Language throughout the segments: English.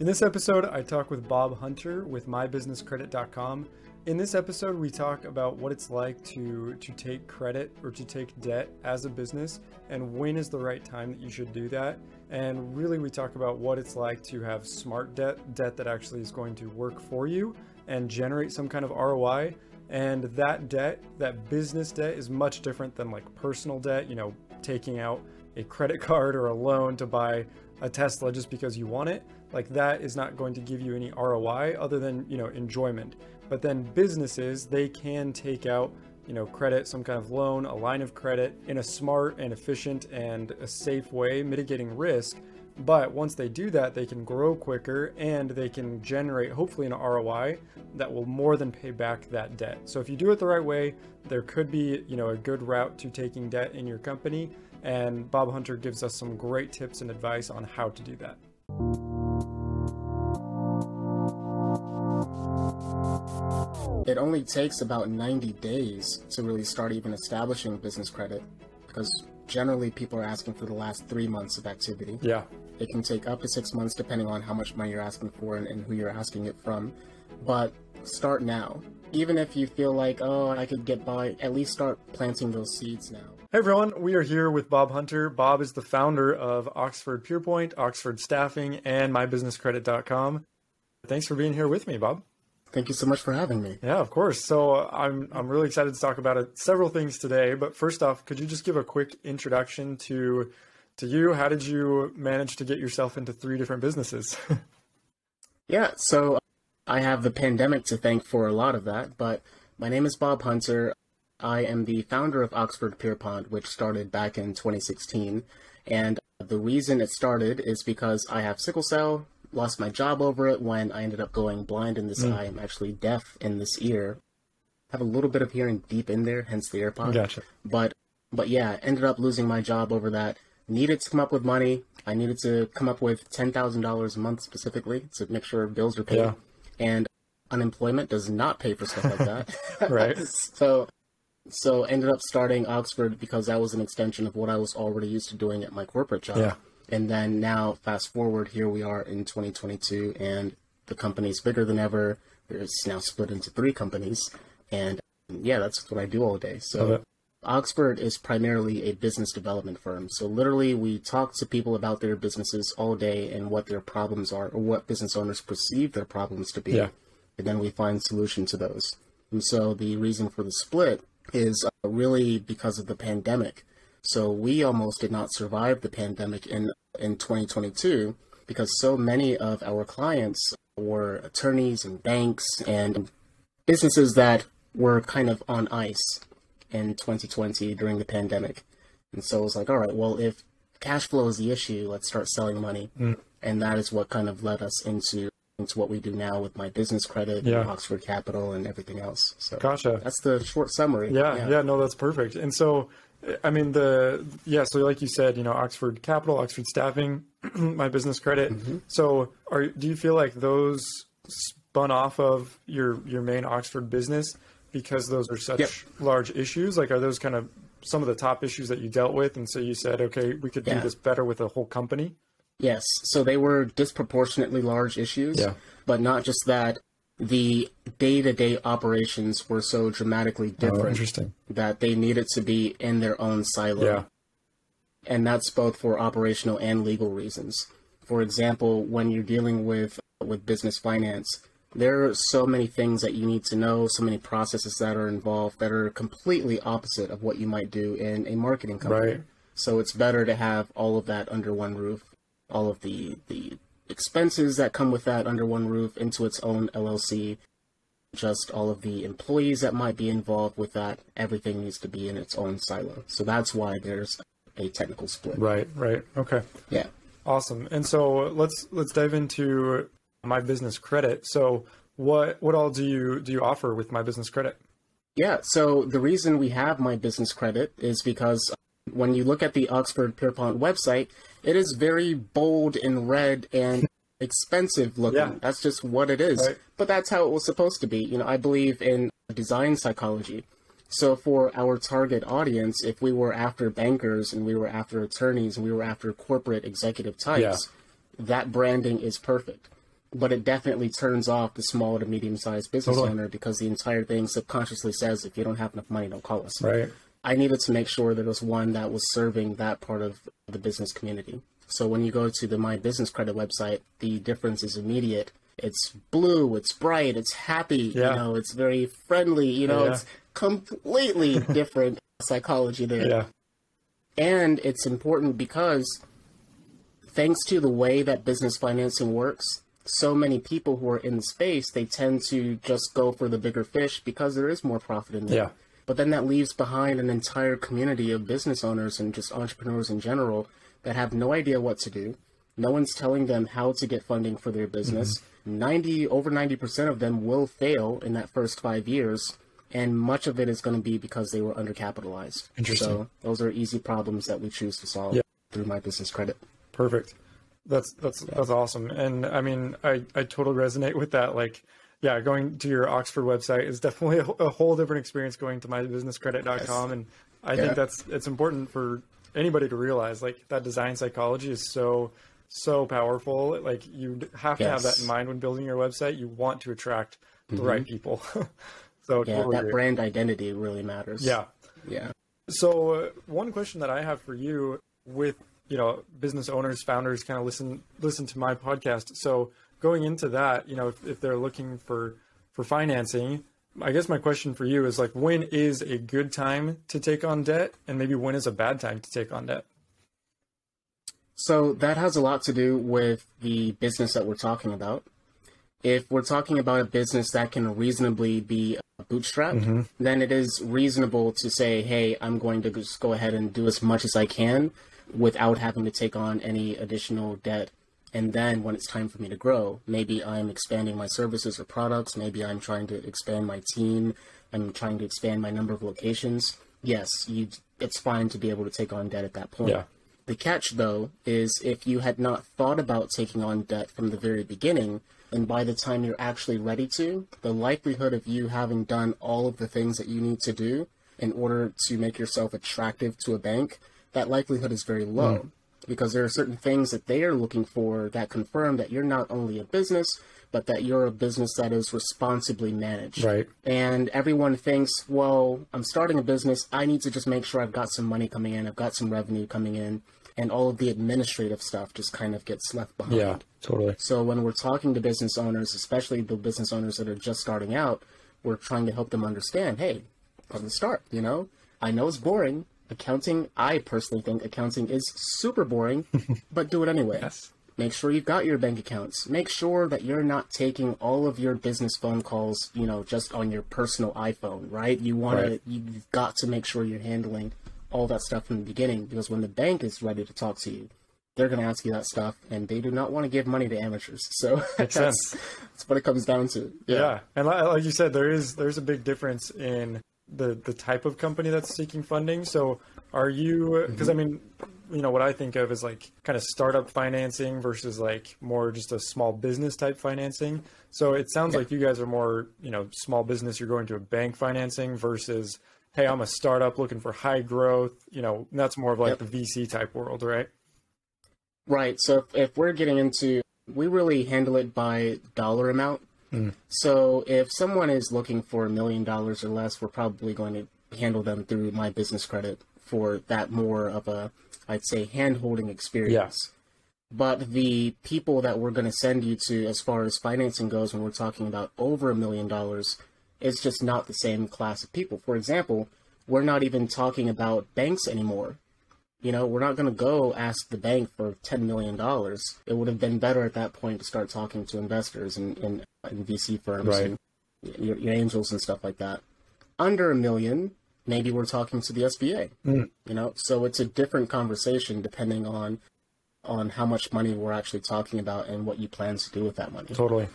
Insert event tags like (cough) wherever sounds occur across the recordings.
In this episode, I talk with Bob Hunter with mybusinesscredit.com. In this episode, we talk about what it's like to to take credit or to take debt as a business and when is the right time that you should do that. And really we talk about what it's like to have smart debt, debt that actually is going to work for you and generate some kind of ROI. And that debt, that business debt is much different than like personal debt, you know, taking out a credit (laughs) card or a loan to buy a Tesla just because you want it like that is not going to give you any ROI other than, you know, enjoyment. But then businesses, they can take out, you know, credit, some kind of loan, a line of credit in a smart and efficient and a safe way, mitigating risk. But once they do that, they can grow quicker and they can generate hopefully an ROI that will more than pay back that debt. So if you do it the right way, there could be, you know, a good route to taking debt in your company. And Bob Hunter gives us some great tips and advice on how to do that. It only takes about 90 days to really start even establishing business credit because generally people are asking for the last three months of activity. Yeah. It can take up to six months depending on how much money you're asking for and, and who you're asking it from. But start now. Even if you feel like, oh, I could get by, at least start planting those seeds now. Hey everyone, we are here with Bob Hunter. Bob is the founder of Oxford Pierpont, Oxford Staffing, and MyBusinessCredit.com. Thanks for being here with me, Bob. Thank you so much for having me. Yeah, of course. So I'm I'm really excited to talk about it, several things today. But first off, could you just give a quick introduction to to you? How did you manage to get yourself into three different businesses? (laughs) yeah, so I have the pandemic to thank for a lot of that. But my name is Bob Hunter. I am the founder of Oxford Pierpont, which started back in 2016. And the reason it started is because I have sickle cell, lost my job over it when I ended up going blind in this mm. eye. I'm actually deaf in this ear. Have a little bit of hearing deep in there, hence the AirPod. Gotcha. But but yeah, ended up losing my job over that. Needed to come up with money. I needed to come up with ten thousand dollars a month specifically to make sure bills are paid. Yeah. And unemployment does not pay for stuff like that. (laughs) (laughs) right. so so ended up starting Oxford because that was an extension of what I was already used to doing at my corporate job. Yeah. And then now, fast forward, here we are in 2022, and the company's bigger than ever. It's now split into three companies, and yeah, that's what I do all day. So. Oxford is primarily a business development firm. So literally we talk to people about their businesses all day and what their problems are or what business owners perceive their problems to be. Yeah. And then we find solution to those. And so the reason for the split is uh, really because of the pandemic. So we almost did not survive the pandemic in in 2022 because so many of our clients were attorneys and banks and businesses that were kind of on ice in 2020 during the pandemic. And so it was like, all right, well, if cash flow is the issue, let's start selling money. Mm. And that is what kind of led us into into what we do now with my business credit, yeah. Oxford Capital, and everything else. So gotcha. That's the short summary. Yeah, yeah, yeah, no, that's perfect. And so I mean the yeah, so like you said, you know, Oxford Capital, Oxford Staffing, (clears throat) my business credit. Mm-hmm. So are do you feel like those spun off of your your main Oxford business because those are such yep. large issues? Like are those kind of some of the top issues that you dealt with and so you said, okay, we could yeah. do this better with a whole company? Yes. So they were disproportionately large issues. Yeah. But not just that, the day-to-day operations were so dramatically oh, different oh, that they needed to be in their own silo. Yeah. And that's both for operational and legal reasons. For example, when you're dealing with with business finance, there are so many things that you need to know, so many processes that are involved that are completely opposite of what you might do in a marketing company. Right. So it's better to have all of that under one roof, all of the the expenses that come with that under one roof into its own LLC. Just all of the employees that might be involved with that, everything needs to be in its own silo. So that's why there's a technical split. Right, right. Okay. Yeah. Awesome. And so let's let's dive into my business credit. So what what all do you do you offer with my business credit? Yeah, so the reason we have my business credit is because when you look at the Oxford Pierpont website, it is very bold and red and (laughs) expensive looking. Yeah. That's just what it is. Right. But that's how it was supposed to be. You know, I believe in design psychology. So for our target audience, if we were after bankers and we were after attorneys and we were after corporate executive types, yeah. that branding is perfect. but it definitely turns off the small to medium sized business Totally. owner because the entire thing subconsciously says if you don't have enough money, don't call us. Right. I needed to make sure there was one that was serving that part of the business community. So when you go to the My Business Credit website, the difference is immediate. It's blue, it's bright, it's happy, Yeah. you know, it's very friendly, you know, Yeah. it's completely (laughs) different psychology there. Yeah. And it's important because thanks to the way that business financing works, so many people who are in the space, they tend to just go for the bigger fish because there is more profit in there. Yeah. But then that leaves behind an entire community of business owners and just entrepreneurs in general that have no idea what to do. No one's telling them how to get funding for their business. Mm-hmm. 90 over 90% of them will fail in that first 5 years and much of it is going to be because they were undercapitalized. Interesting. So those are easy problems that we choose to solve Yeah. through my business credit. Perfect. That's that's that's awesome. And I mean, I I totally resonate with that. Like, yeah, going to your Oxford website is definitely (laughs) a, a whole different experience going to mybusinesscredit.com. And I Yeah. think that's it's important for anybody to realize like that design psychology is so so powerful. Like you have to have that in mind when building your website. You want to attract the right people. (laughs) so Yeah, totally that agree. brand identity really matters. yeah. Yeah. So uh, one question that I have for you with you know business owners, founders, kind of listen listen to my podcast. So going into that, you know, if, if they're looking for for financing, I guess my question for you is like, when is a good time to take on debt, and maybe when is a bad time to take on debt? So that has a lot to do with the business that we're talking about. If we're talking about a business that can reasonably be bootstrapped, mm-hmm. then it is reasonable to say, hey, I'm going to just go ahead and do as much as I can without having to take on any additional debt. And then when it's time for me to grow, maybe I'm expanding my services or products, maybe I'm trying to expand my team, I'm trying to expand my number of locations. Yes, you it's fine to be able to take on debt at that point. Yeah. The catch, though, is if you had not thought about taking on debt from the very beginning, and by the time you're actually ready to, the likelihood of you having done all of the things that you need to do in order to make yourself attractive to a bank, that likelihood is very low. Hmm. Because there are certain things that they are looking for that confirm that you're not only a business, but that you're a business that is responsibly managed. Right. And everyone thinks, well, I'm starting a business. I need to just make sure I've got some money coming in, I've got some revenue coming in, and all of the administrative stuff just kind of gets left behind. Yeah, totally. So when we're talking to business owners, especially the business owners that are just starting out, we're trying to help them understand, hey, from the start, you know, I know it's boring. Accounting, I personally think accounting is super boring, (laughs) but do it anyway. Yes. Make sure you've got your bank accounts. Make sure that you're not taking all of your business phone calls, you know, just on your personal iPhone, right? You want Right. to, you've got to make sure you're handling all that stuff from the beginning because when the bank is ready to talk to you, they're going to ask you that stuff and they do not want to give money to amateurs. So (laughs) that's, sense. that's what it comes down to. Yeah, and li- like you said, there is there's a big difference in the the type of company that's seeking funding. So, are you? Because I mm-hmm. mean, you know, what I think of is like kind of startup financing versus like more just a small business type financing. So it sounds like you guys are more, you know, small business. You're going to a bank financing versus, hey, I'm a startup looking for high growth. You know, that's more of like Yep. the VC type world, right? Right. So if, if we're getting into, we really handle it by dollar amount. Mm. So if someone is looking for a million dollars or less, we're probably going to handle them through my business credit for that more of a, I'd say, hand holding experience. But the people that we're going to send you to, as far as financing goes, when we're talking about over a million dollars, it's just not the same class of people. For example, we're not even talking about banks anymore. You know, we're not going to go ask the bank for $10 million. It would have been better at that point to start talking to investors and, and, and VC firms Right. and your, your angels and stuff like that. Under a million, maybe we're talking to the SBA. Hmm. You know, so it's a different conversation depending on on how much money we're actually talking about and what you plan to do with that money. Totally.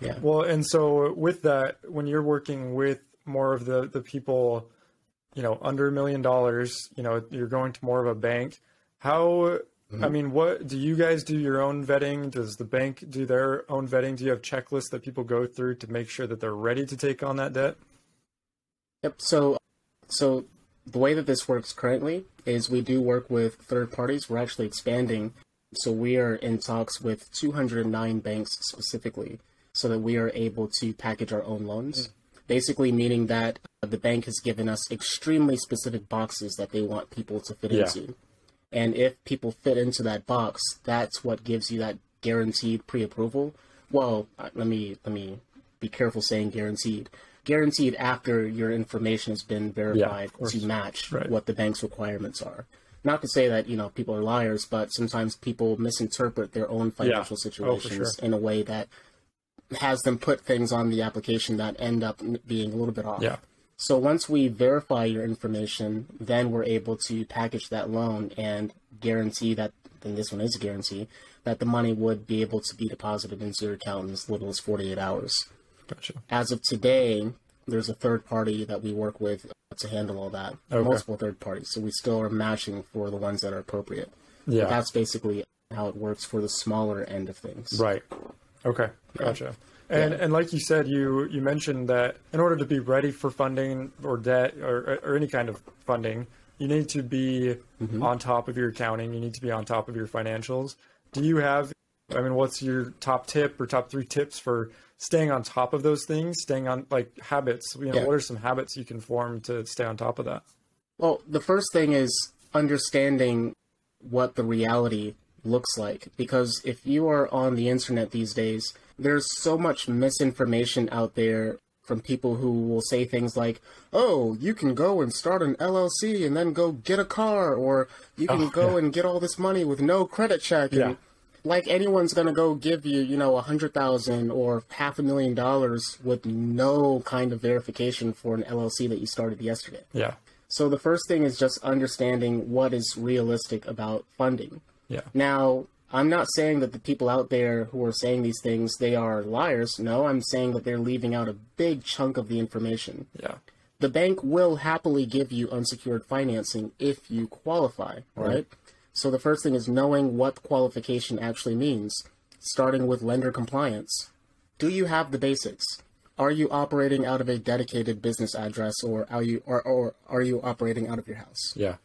Yeah. Well, and so with that, when you're working with more of the the people, you know, under a million dollars, you know, you're going to more of a bank. How? I mean, what do you guys do your own vetting? Does the bank do their own vetting? Do you have checklists that people go through to make sure that they're ready to take on that debt? Yep. So, so the way that this works currently is we do work with third parties. We're actually expanding So we are in talks with 209 banks specifically so that we are able to package our own loans. Mm. Basically, meaning that the bank has given us extremely specific boxes that they want people to fit yeah. into. And if people fit into that box, that's what gives you that guaranteed pre-approval. Well, uh, let me let me be careful saying guaranteed. Guaranteed after your information has been verified yeah, to match right. what the bank's requirements are. Not to say that you know people are liars, but sometimes people misinterpret their own financial yeah. situations oh, sure. in a way that has them put things on the application that end up being a little bit off. Yeah. So once we verify your information, then we're able to package that loan and guarantee that, and this one is a guarantee, that the money would be able to be deposited into your account in as little as 48 hours. Gotcha. As of today, there's a third party that we work with to handle all that. Okay. Multiple third parties. So we still are matching for the ones that are appropriate. Yeah. But that's basically how it works for the smaller end of things. Right. Okay. Gotcha. Yeah. And yeah. and like you said, you you mentioned that in order to be ready for funding or debt or or any kind of funding, you need to be mm-hmm. on top of your accounting. You need to be on top of your financials. Do you have? I mean, what's your top tip or top three tips for staying on top of those things? Staying on like habits. You know, yeah. what are some habits you can form to stay on top of that? Well, the first thing is understanding what the reality looks like because if you are on the internet these days there's so much misinformation out there from people who will say things like, "Oh, you can go and start an LLC and then go get a car, or you can oh, go yeah. and get all this money with no credit check." Yeah. And like anyone's gonna go give you, you know, a hundred thousand or half a million dollars with no kind of verification for an LLC that you started yesterday. Yeah. So the first thing is just understanding what is realistic about funding. Yeah. Now, I'm not saying that the people out there who are saying these things they are liars. No, I'm saying that they're leaving out a big chunk of the information. Yeah. The bank will happily give you unsecured financing if you qualify, right? right? So the first thing is knowing what qualification actually means, starting with lender compliance. Do you have the basics? Are you operating out of a dedicated business address or are you or, or are you operating out of your house? Yeah.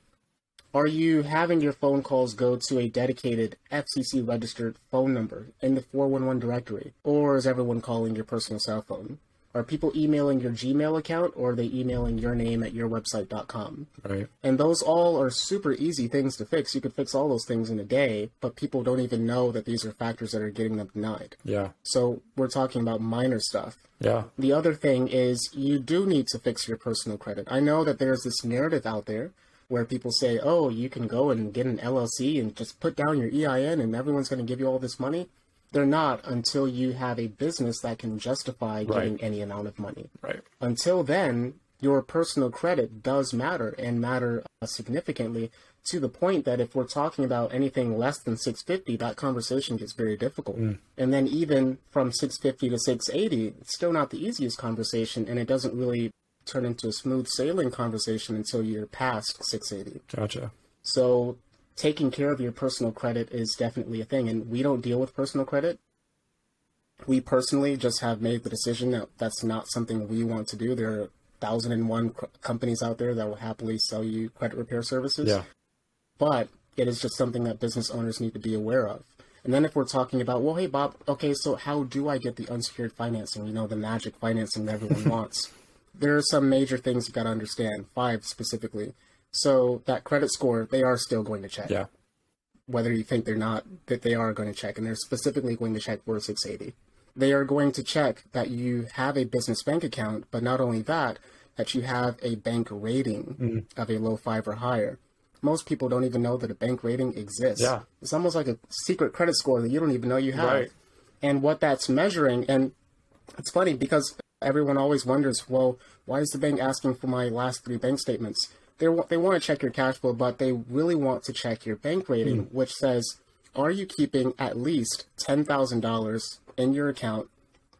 Are you having your phone calls go to a dedicated FCC registered phone number in the 411 directory? Or is everyone calling your personal cell phone? Are people emailing your Gmail account or are they emailing your name at yourwebsite.com? Right. And those all are super easy things to fix. You could fix all those things in a day, but people don't even know that these are factors that are getting them denied. Yeah. So we're talking about minor stuff. Yeah. The other thing is you do need to fix your personal credit. I know that there's this narrative out there where people say, "Oh, you can go and get an LLC and just put down your EIN and everyone's going to give you all this money." They're not until you have a business that can justify right. getting any amount of money. Right. Until then, your personal credit does matter and matter uh, significantly to the point that if we're talking about anything less than 650 that conversation gets very difficult mm. and then even from 650 to 680 it's still not the easiest conversation and it doesn't really turn into a smooth sailing conversation until you're past 680. Gotcha. So taking care of your personal credit is definitely a thing, and we don't deal with personal credit. We personally just have made the decision that that's not something we want to do. There are thousand and one cr- companies out there that will happily sell you credit repair services. Yeah. But it is just something that business owners need to be aware of. And then if we're talking about, well, hey Bob, okay, so how do I get the unsecured financing? You know, the magic financing that everyone (laughs) wants there are some major things you got to understand, five specifically. So that credit score, they are still going to check. Yeah. Whether you think they're not, that they are going to check, and they're specifically going to check for 680. They are going to check that you have a business bank account, but not only that, that you have a bank rating mm-hmm. of a low five or higher. Most people don't even know that a bank rating exists. Yeah. It's almost like a secret credit score that you don't even know you have. Right. And what that's measuring, and it's funny because everyone always wonders, well, why is the bank asking for my last three bank statements? They, they want to check your cash flow, but they really want to check your bank rating, mm. which says, are you keeping at least $10,000 in your account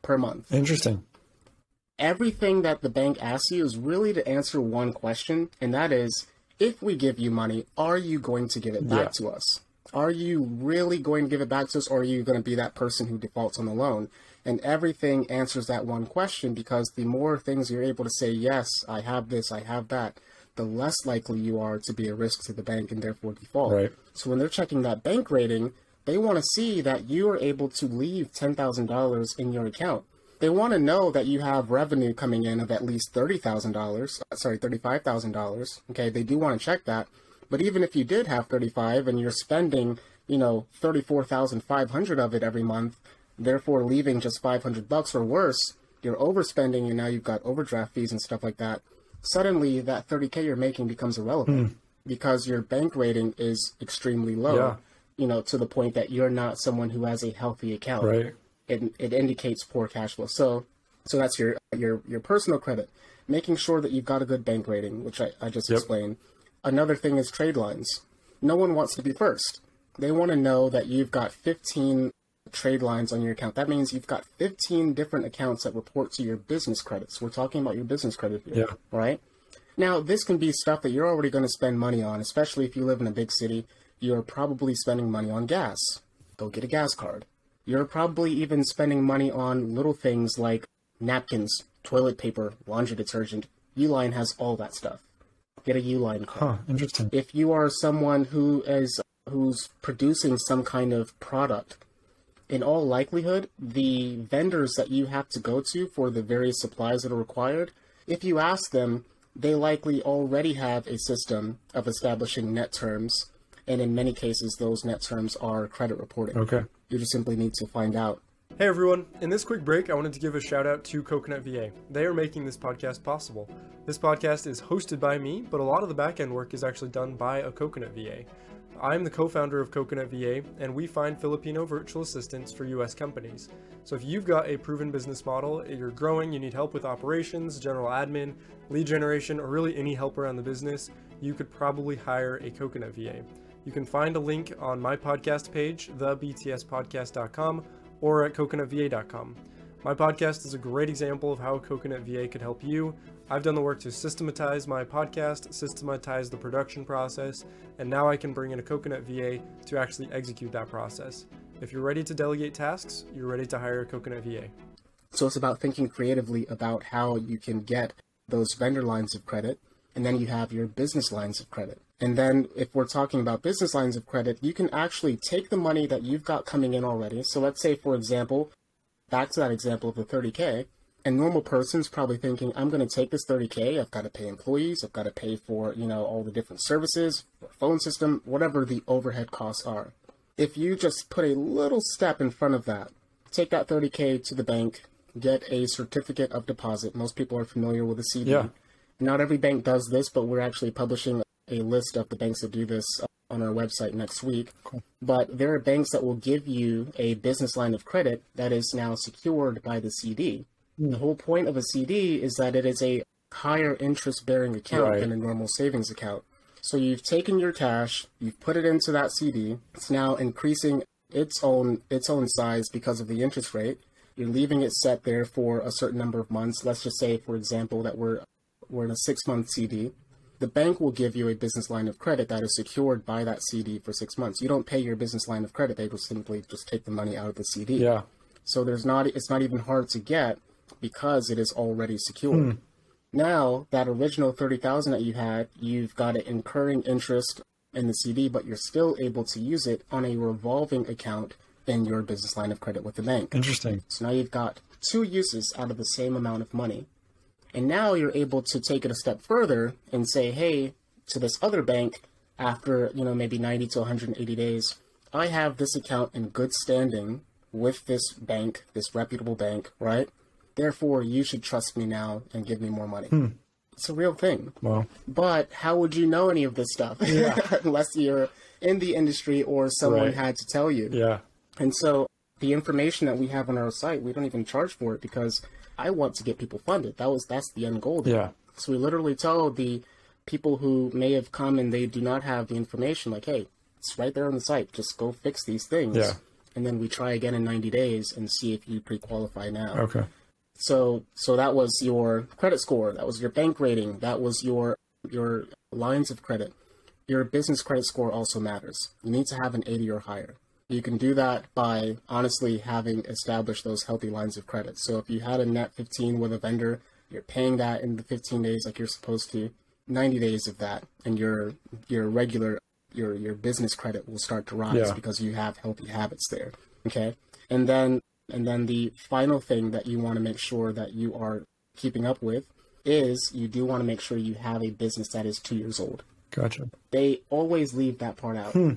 per month? Interesting. Everything that the bank asks you is really to answer one question, and that is, if we give you money, are you going to give it back yeah. to us? Are you really going to give it back to us, or are you going to be that person who defaults on the loan? And everything answers that one question because the more things you're able to say, yes, I have this, I have that, the less likely you are to be a risk to the bank and therefore default. Right. So when they're checking that bank rating, They want to see that you are able to leave $10,000 in your account. They want to know that you have revenue coming in of at least $30,000, sorry, $35,000. Okay, they do want to check that. But even if you did have 35 and you're spending, you know, 34,500 of it every month, therefore leaving just 500 bucks or worse, you're overspending and now you've got overdraft fees and stuff like that. Suddenly that 30k you're making becomes irrelevant Hmm. because your bank rating is extremely low. Yeah. You know, to the point that you're not someone who has a healthy account Right. it, it indicates poor cash flow. So, so that's your your your personal credit, making sure that you've got a good bank rating, which I, I just Yep. explained. Another thing is trade lines. No one wants to be first. They want to know that you've got 15 trade lines on your account. That means you've got 15 different accounts that report to your business credits. We're talking about your business credit here, Yeah. right? Now, this can be stuff that you're already going to spend money on, especially if you live in a big city. You're probably spending money on gas. Go get a gas card. You're probably even spending money on little things like napkins, toilet paper, laundry detergent. Uline has all that stuff. Get a Uline card. Huh. Interesting. If you are someone who is who's producing some kind of product, in all likelihood, the vendors that you have to go to for the various supplies that are required, if you ask them, they likely already have a system of establishing net terms, and in many cases, those net terms are credit reporting. Okay. You just simply need to find out. Hey everyone, in this quick break, I wanted to give a shout out to Coconut VA. They are making this podcast possible. This podcast is hosted by me, but a lot of the back end work is actually done by a Coconut VA. I'm the co founder of Coconut VA, and we find Filipino virtual assistants for US companies. So if you've got a proven business model, you're growing, you need help with operations, general admin, lead generation, or really any help around the business, you could probably hire a Coconut VA. You can find a link on my podcast page, thebtspodcast.com, or at coconutva.com. My podcast is a great example of how Coconut VA could help you. I've done the work to systematize my podcast, systematize the production process, and now I can bring in a Coconut VA to actually execute that process. If you're ready to delegate tasks, you're ready to hire a Coconut VA. So it's about thinking creatively about how you can get those vendor lines of credit, and then you have your business lines of credit. And then if we're talking about business lines of credit, you can actually take the money that you've got coming in already. So let's say, for example, back to that example of the 30K, a normal person's probably thinking, I'm going to take this 30K, I've got to pay employees, I've got to pay for, you know, all the different services, phone system, whatever the overhead costs are. If you just put a little step in front of that, take that 30K to the bank, get a certificate of deposit. Most people are familiar with a CD. Yeah. Not every bank does this, but we're actually publishing a list of the banks that do this on our website next week. But there are banks that will give you a business line of credit that is now secured by the CD. Hmm. The whole point of a CD is that it is a higher interest bearing account Right. than a normal savings account. So you've taken your cash, you've put it into that CD. It's now increasing its own its own size because of the interest rate. You're leaving it set there for a certain number of months. Let's just say, for example, that we're we're in a six month CD. The bank will give you a business line of credit that is secured by that CD for six months. You don't pay your business line of credit; they will simply just take the money out of the CD. Yeah. So there's not it's not even hard to get because it is already secured. Hmm. Now that original thirty thousand that you had, you've got it incurring interest in the CD, but you're still able to use it on a revolving account in your business line of credit with the bank. Interesting. So now you've got two uses out of the same amount of money. And now you're able to take it a step further and say, hey, to this other bank, after, you know, maybe 90 to 180 days, I have this account in good standing with this bank, this reputable bank, right? Therefore, you should trust me now and give me more money. Hmm. It's a real thing. Well, But how would you know any of this stuff (laughs) unless you're in the industry or someone Right. had to tell you? yeah. And so the information that we have on our site, we don't even charge for it because I want to get people funded. That was that's the end goal. there. Yeah. So we literally tell the people who may have come and they do not have the information, like, hey, it's right there on the site. Just go fix these things. Yeah. And then we try again in 90 days and see if you pre-qualify now. Okay. So so that was your credit score, that was your bank rating, that was your your lines of credit. Your business credit score also matters. You need to have an 80 or higher. You can do that by honestly having established those healthy lines of credit. So if you had a net 15 with a vendor, you're paying that in the 15 days like you're supposed to, 90 days of that, and your your regular your your business credit will start to rise Yeah. because you have healthy habits there. Okay, and then and then the final thing that you want to make sure that you are keeping up with is you do want to make sure you have a business that is two years old. Gotcha. They always leave that part out. Hmm.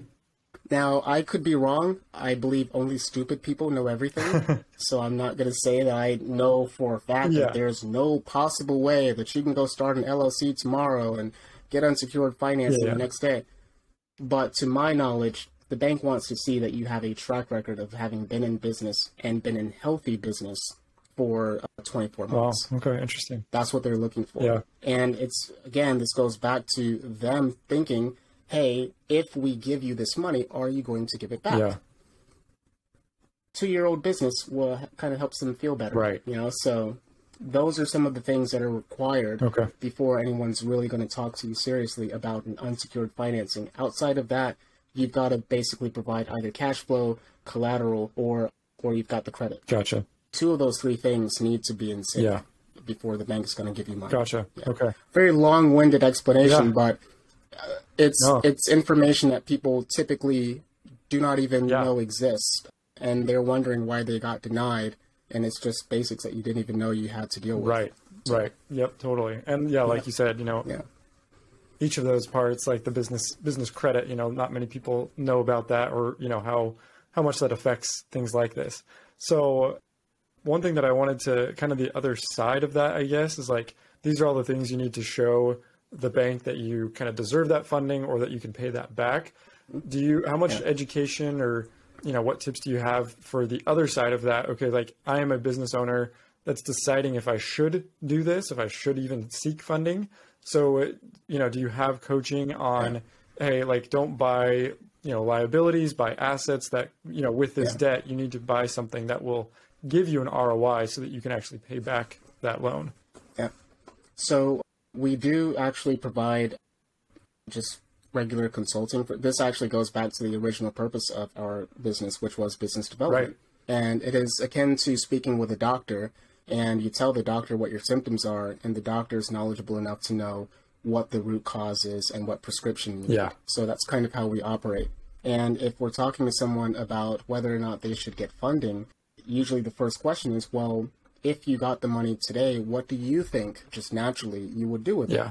Now, I could be wrong. I believe only stupid people know everything. (laughs) so I'm not going to say that I know for a fact Yeah. that there's no possible way that you can go start an LLC tomorrow and get unsecured financing Yeah. the next day. But to my knowledge, the bank wants to see that you have a track record of having been in business and been in healthy business for uh, 24 Wow. months. Okay. Interesting. That's what they're looking for. Yeah. And it's again, this goes back to them thinking, hey, if we give you this money, are you going to give it back? Yeah. Two year old business will kind of helps them feel better. Right. You know, so those are some of the things that are required Okay. before anyone's really going to talk to you seriously about an unsecured financing. Outside of that, you've got to basically provide either cash flow, collateral, or or you've got the credit. Gotcha. Two of those three things need to be in sync Yeah. before the bank is going to give you money Gotcha. Okay. very long-winded explanation, Yeah. but it's No. it's information that people typically do not even Yeah. know exists, and they're wondering why they got denied, and it's just basics that you didn't even know you had to deal with. Right. Right. Yep. Totally. And yeah, like you said, you know, Yeah. each of those parts, like the business business credit, you know, not many people know about that, or you know how how much that affects things like this. So, one thing that I wanted to kind of the other side of that, I guess, is like these are all the things you need to show the bank that you kind of deserve that funding or that you can pay that back. Do you how much education or you know what tips do you have for the other side of that? Okay, like I am a business owner that's deciding if I should do this, if I should even seek funding. So, uh, you know, do you have coaching on, hey, like don't buy, you know, liabilities, buy assets that, you know, with this Yeah. debt, you need to buy something that will give you an ROI so that you can actually pay back that loan. Yeah. So we do actually provide just regular consulting. For, this actually goes back to the original purpose of our business, which was business development. Right. And it is akin to speaking with a doctor, and you tell the doctor what your symptoms are, and the doctor is knowledgeable enough to know what the root cause is and what prescription you need. Yeah. So that's kind of how we operate. And if we're talking to someone about whether or not they should get funding, usually the first question is, well, if you got the money today, what do you think just naturally you would do with it? Yeah.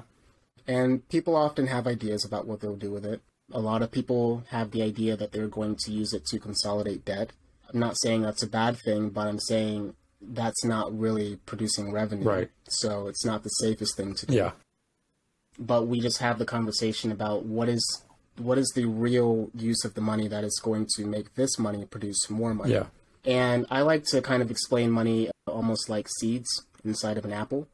And people often have ideas about what they'll do with it. A lot of people have the idea that they're going to use it to consolidate debt. I'm not saying that's a bad thing, but I'm saying that's not really producing revenue. Right. So it's not the safest thing to do. Yeah. But we just have the conversation about what is what is the real use of the money that is going to make this money produce more money. Yeah. And I like to kind of explain money almost like seeds inside of an apple.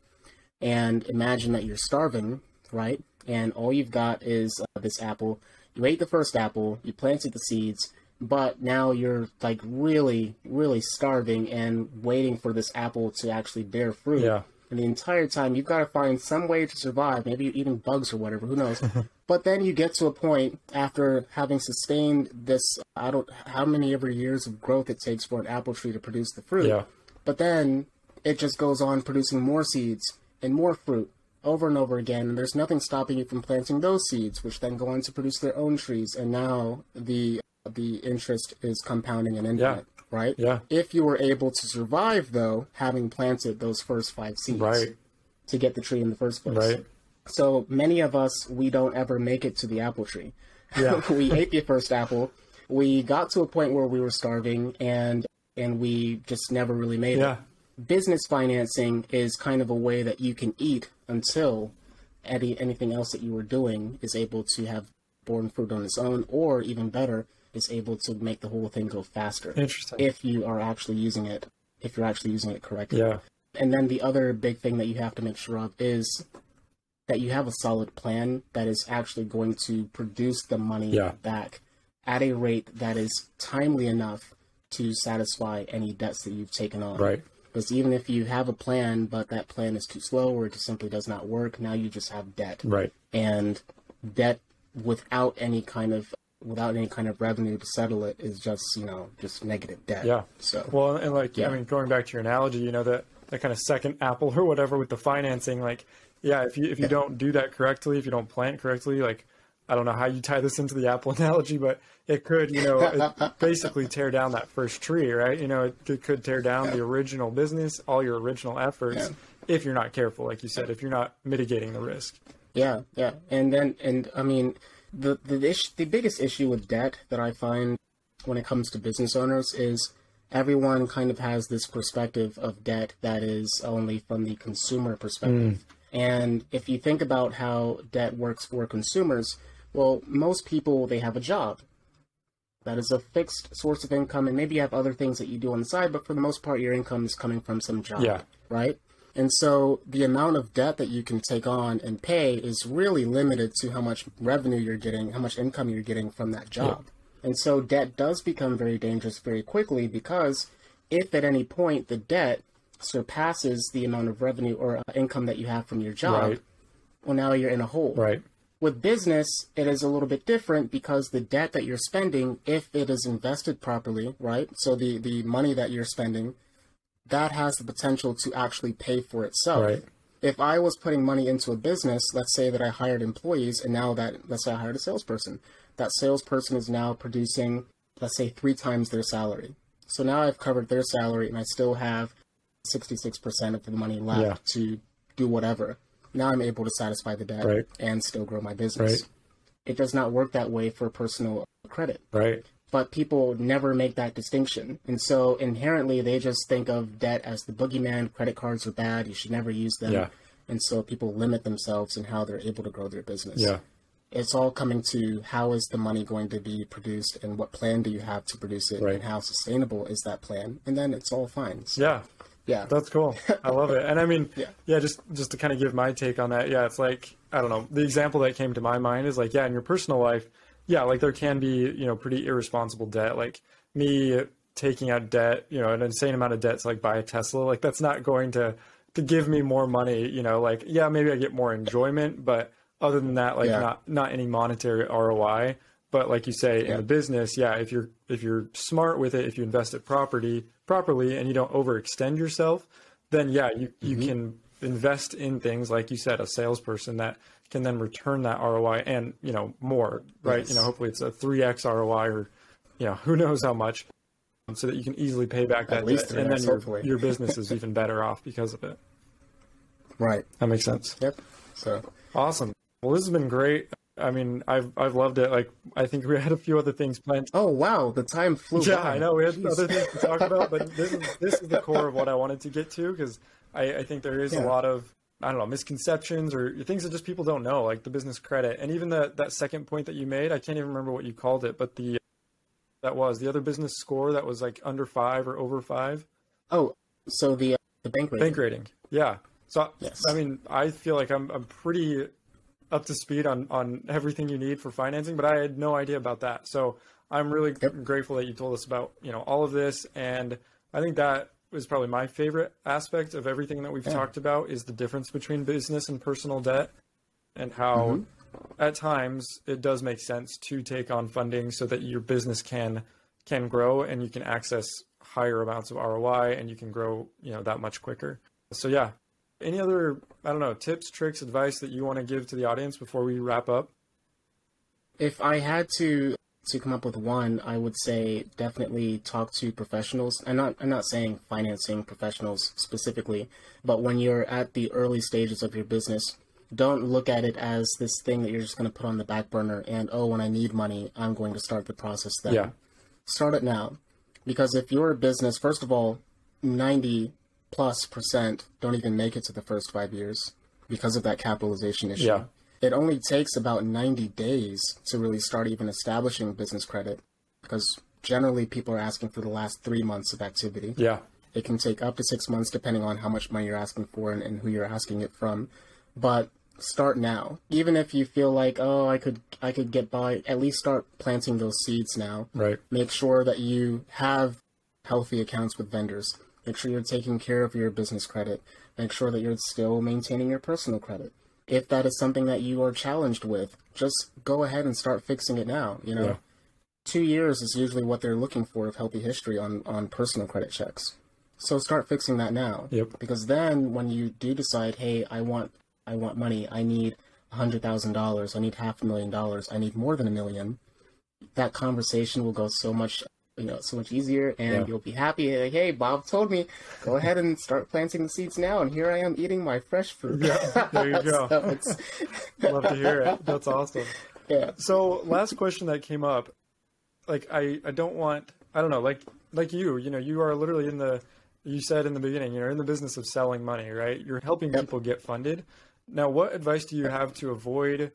And imagine that you're starving, right? And all you've got is uh, this apple. You ate the first apple, you planted the seeds, but now you're like really, really starving and waiting for this apple to actually bear fruit. Yeah. And the entire time, you've got to find some way to survive, maybe you eating bugs or whatever, who knows. (laughs) but then you get to a point after having sustained this, I don't, how many ever years of growth it takes for an apple tree to produce the fruit. Yeah. But then it just goes on producing more seeds and more fruit over and over again. And there's nothing stopping you from planting those seeds, which then go on to produce their own trees. And now the the interest is compounding and infinite, right? Yeah. If you were able to survive, though, having planted those first five seeds Right. to get the tree in the first place. Right. So many of us, we don't ever make it to the apple tree. Yeah. (laughs) we ate the first apple. We got to a point where we were starving and and we just never really made Yeah. it. Business financing is kind of a way that you can eat until any, anything else that you were doing is able to have borne fruit on its own, or even better, is able to make the whole thing go faster Interesting. if you are actually using it, if you're actually using it correctly. yeah. And then the other big thing that you have to make sure of is that you have a solid plan that is actually going to produce the money Yeah. back at a rate that is timely enough to satisfy any debts that you've taken on. Right. Because even if you have a plan, but that plan is too slow or it just simply does not work, now you just have debt. Right. And debt without any kind of without any kind of revenue to settle it is just, you know, just negative debt. Yeah. So Well, and like, Yeah. I mean, going back to your analogy, you know, that, that kind of second apple (laughs) or whatever with the financing, like, yeah, if you, if you don't do that correctly, if you don't plan correctly, like I don't know how you tie this into the apple (laughs) analogy, but it could, you know, (laughs) basically tear down that first tree, right? You know, it, it could tear down the original business, all your original efforts, yeah. if you're not careful, like you said, if you're not mitigating the risk. Yeah, yeah, and then, and I mean, the the ish, the biggest issue with debt that I find when it comes to business owners is everyone kind of has this perspective of debt that is only from the consumer perspective. Mm. And if you think about how debt works for consumers, well, most people they have a job. That is a fixed source of income, and maybe you have other things that you do on the side, but for the most part, your income is coming from some job. Yeah. Right? And so the amount of debt that you can take on and pay is really limited to how much revenue you're getting, how much income you're getting from that job. Yeah. And so debt does become very dangerous very quickly because if at any point the debt surpasses the amount of revenue or uh, income that you have from your job, right. well, now you're in a hole. Right. With business, it is a little bit different because the debt that you're spending, if it is invested properly, right? So the, the money that you're spending that has the potential to actually pay for itself. Right. If I was putting money into a business, let's say that I hired employees and now that, let's say I hired a salesperson, that salesperson is now producing, let's say, three times their salary. So now I've covered their salary and I still have 66% of the money left yeah. to do whatever. Now I'm able to satisfy the debt right. and still grow my business. Right. It does not work that way for personal credit. Right but people never make that distinction. And so inherently they just think of debt as the boogeyman, credit cards are bad, you should never use them. Yeah. And so people limit themselves in how they're able to grow their business. Yeah. It's all coming to how is the money going to be produced and what plan do you have to produce it right. and how sustainable is that plan? And then it's all fine. So, yeah. Yeah. That's cool. I love it. And I mean, (laughs) yeah. yeah, just just to kind of give my take on that. Yeah, it's like I don't know. The example that came to my mind is like, yeah, in your personal life, yeah, like there can be, you know, pretty irresponsible debt. Like me taking out debt, you know, an insane amount of debt to like buy a Tesla, like that's not going to to give me more money, you know, like yeah, maybe I get more enjoyment, but other than that, like yeah. not not any monetary ROI. But like you say, yeah. in the business, yeah, if you're if you're smart with it, if you invest it property properly and you don't overextend yourself, then yeah, you, you mm-hmm. can invest in things like you said, a salesperson that can then return that ROI and you know more, right? Yes. You know, hopefully it's a three x ROI or you know who knows how much, so that you can easily pay back that At debt, and then your, your (laughs) business is even better off because of it. Right. That makes sense. Yep. So awesome. Well, this has been great. I mean, I've I've loved it. Like, I think we (laughs) had a few other things planned. Oh wow, the time flew. Yeah, by. I know we had Jeez. other things to talk about, but (laughs) this is this is the core of what I wanted to get to because I, I think there is yeah. a lot of I don't know, misconceptions or things that just people don't know, like the business credit. And even that that second point that you made, I can't even remember what you called it, but the that was the other business score that was like under five or over five. Oh, so the uh, the bank rating. Bank rating, yeah. So yes. I mean, I feel like I'm I'm pretty up to speed on on everything you need for financing, but I had no idea about that. So I'm really yep. grateful that you told us about you know all of this, and I think that was probably my favorite aspect of everything that we've yeah. talked about is the difference between business and personal debt and how mm-hmm. at times it does make sense to take on funding so that your business can can grow and you can access higher amounts of ROI and you can grow, you know, that much quicker. So yeah. Any other I don't know, tips, tricks, advice that you want to give to the audience before we wrap up? If I had to to come up with one, I would say definitely talk to professionals. I'm not I'm not saying financing professionals specifically, but when you're at the early stages of your business, don't look at it as this thing that you're just going to put on the back burner and oh when I need money, I'm going to start the process then. Yeah. Start it now. Because if you're a business, first of all, 90 plus percent don't even make it to the first 5 years because of that capitalization issue. Yeah it only takes about 90 days to really start even establishing business credit because generally people are asking for the last three months of activity. Yeah. It can take up to six months depending on how much money you're asking for and, and who you're asking it from. But start now. Even if you feel like, oh, I could I could get by, at least start planting those seeds now. Right. Make sure that you have healthy accounts with vendors. Make sure you're taking care of your business credit. Make sure that you're still maintaining your personal credit if that is something that you are challenged with, just go ahead and start fixing it now. You know, yeah. two years is usually what they're looking for of healthy history on on personal credit checks. So start fixing that now. Yep. Because then when you do decide, hey, I want I want money, I need $100,000, I need half a million dollars, I need more than a million, that conversation will go so much you know so much easier and Yeah. you'll be happy like hey bob told me go ahead and start planting the seeds now and here i am eating my fresh fruit Yeah, there you (laughs) go. So (laughs) Love to hear it. That's awesome. yeah So last question that came up, like I, I don't want I don't know, like like you, you know, you are literally in the you said in the beginning, you're in the business of selling money, right? You're helping Yep. people get funded. Now, what advice do you have to avoid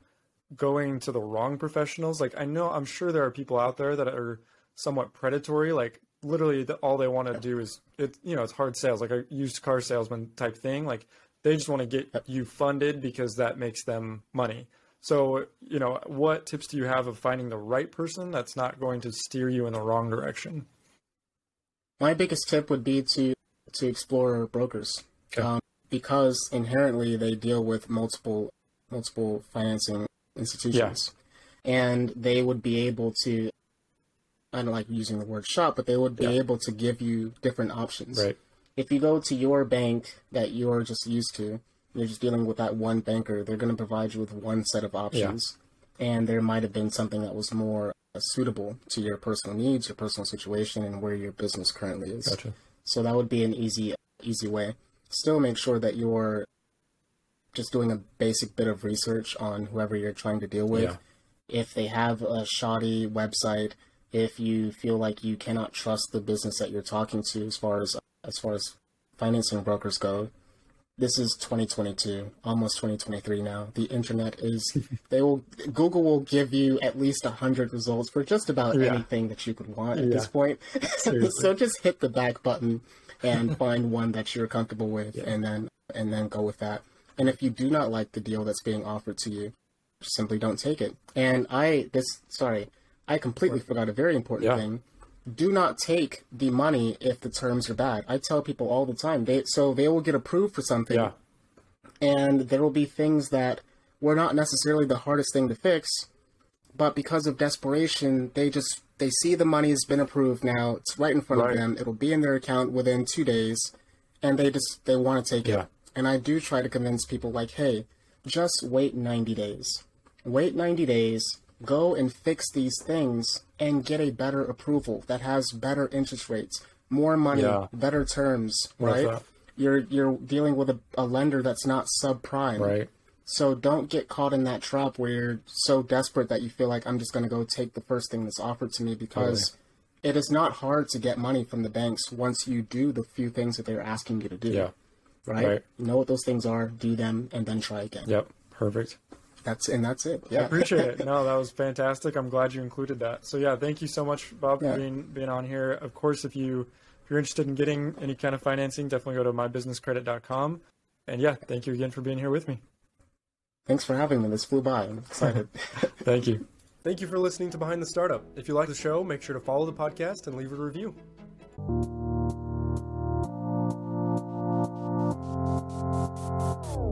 going to the wrong professionals? Like I know I'm sure there are people out there that are somewhat predatory, like literally the, all they want to do is it you know, it's hard sales, like a used car salesman type thing. Like they just want to get you funded because that makes them money. So, you know, what tips do you have of finding the right person that's not going to steer you in the wrong direction? my biggest tip would be to to explore brokers Okay. um, because inherently they deal with multiple multiple financing institutions and they would be able to i don't like using the word shop but they would be Yeah. able to give you different options Right. if you go to your bank that you're just used to, you're just dealing with that one banker, they're going to provide you with one set of options. And there might have been something that was more uh, suitable to your personal needs, your personal situation, and where your business currently is. Gotcha. So that would be an easy, easy way. Still make sure that you're just doing a basic bit of research on whoever you're trying to deal with. Yeah. If they have a shoddy website, if you feel like you cannot trust the business that you're talking to as far as as far as financing brokers go, this is 2022, almost 2023 now. The internet is (laughs) they will Google will give you at least 100 results for just about Yeah. anything that you could want at Yeah. this point. (laughs) So just hit the back button and (laughs) find one that you're comfortable with and then and then go with that. And if you do not like the deal that's being offered to you, simply don't take it. And I this sorry, I completely forgot a very important Yeah. thing. Do not take the money if the terms are bad. I tell people all the time. They so they will get approved for something Yeah. and there will be things that were not necessarily the hardest thing to fix, but because of desperation, they just they see the money has been approved now. It's right in front Right. of them. It'll be in their account within two days, and they just they want to take Yeah. it. And I do try to convince people like, hey, just wait 90 days. Wait 90 days. Go and fix these things and get a better approval that has better interest rates, more money, Yeah. better terms, right? that. You're you're dealing with a, a lender that's not subprime. Right. So don't get caught in that trap where you're so desperate that you feel like I'm just going to go take the first thing that's offered to me because it is not hard to get money from the banks once you do the few things that they're asking you to do. Yeah. Right? Right. Know what those things are, do them, and then try again. Yep. Perfect that's and that's it. Yeah, I appreciate it. (laughs) No, that was fantastic. I'm glad you included that. So yeah, thank you so much, Bob, yeah. for being being on here. Of course, if you if you're interested in getting any kind of financing, definitely go to mybusinesscredit.com. And yeah, thank you again for being here with me. Thanks for having me. This flew by. I'm excited. (laughs) thank you. Thank you for listening to Behind the Startup. If you like the show, make sure to follow the podcast and leave a review.